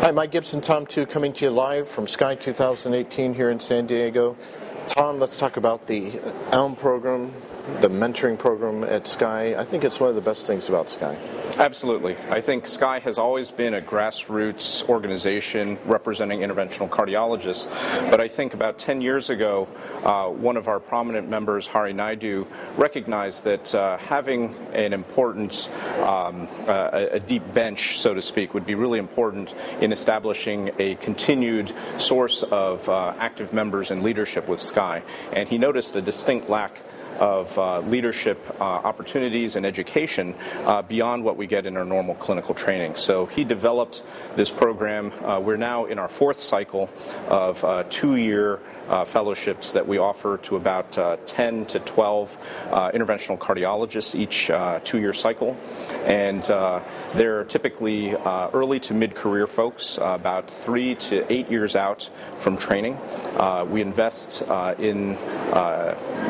Hi, Mike Gibson, Tom Tu, coming to you live from SCAI 2018 here in San Diego. Tom, let's talk about the ELM program, the mentoring program at SCAI. I think it's one of the best things about SCAI. Absolutely. I think SCAI has always been a grassroots organization representing interventional cardiologists. But I think about 10 years ago, uh, one of our prominent members, Hari Naidu, recognized that uh, having an important, um, a deep bench, so to speak, would be really important in establishing a continued source of uh, active members and leadership with SCAI. And he noticed a distinct lack of uh, leadership uh, opportunities and education uh, beyond what we get in our normal clinical training. So he developed this program. Uh, we're now in our fourth cycle of uh, two year uh, fellowships that we offer to about 10 to 12 interventional cardiologists each two year cycle. And they're typically early to mid career folks, about three to eight years out from training. we invest in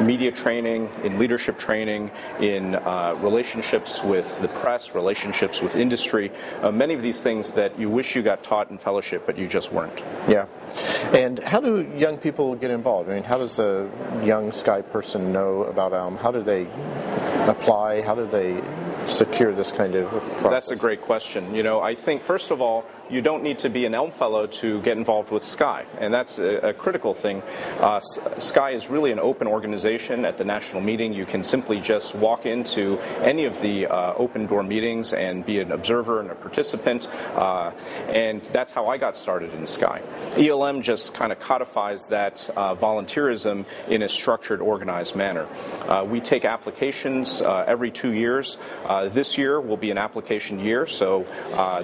media training, in leadership training, in uh, relationships with the press, relationships with industry, uh, many of these things that you wish you got taught in fellowship, but you just weren't. Yeah. And how do young people get involved? I mean, how does a young SCAI person know about ELM? How do they apply? How do they secure this kind of process? That's a great question. You know, I think, first of all, you don't need to be an ELM Fellow to get involved with SCAI, and that's a, a critical thing. Uh, SCAI is really an open organization at the national meeting. You can simply just walk into any of the uh, open door meetings and be an observer and a participant, uh, and that's how I got started in SCAI. ELM just kind of codifies that uh, volunteerism in a structured, organized manner. Uh, we take applications uh, every two years. this year will be an application year, so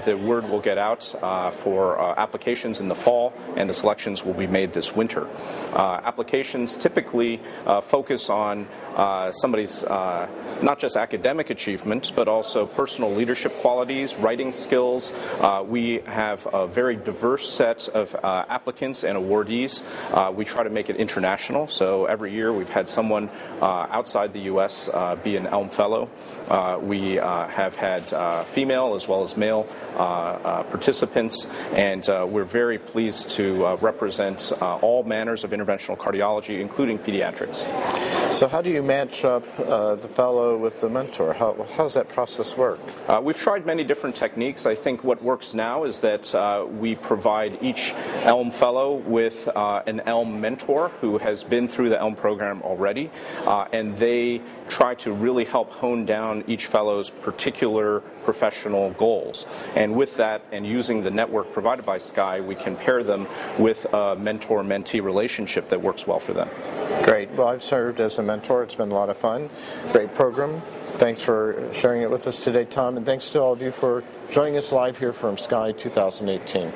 the word will get out uh, for uh, applications in the fall, and the selections will be made this winter. Uh, applications typically uh, focus on uh, somebody's uh, not just academic achievements, but also personal leadership qualities, writing skills. Uh, we have a very diverse set of uh, applicants and awardees. we try to make it international, so every year we've had someone outside the U.S. be an ELM Fellow. we have had female as well as male participants and uh, we're very pleased to uh, represent uh, all manners of interventional cardiology, including pediatrics. So, how do you match up uh, the fellow with the mentor? How, how does that process work? Uh, we've tried many different techniques. I think what works now is that uh, we provide each ELM fellow with an ELM mentor who has been through the ELM program already, and they try to really help hone down each fellow's particular professional goals. And with that, and using the network provided by SCAI, we can pair them with a mentor mentee relationship that works well for them. Great. Well, I've served as a mentor. It's been a lot of fun. Great program. Thanks for sharing it with us today, Tom, and thanks to all of you for joining us live here from SCAI 2018.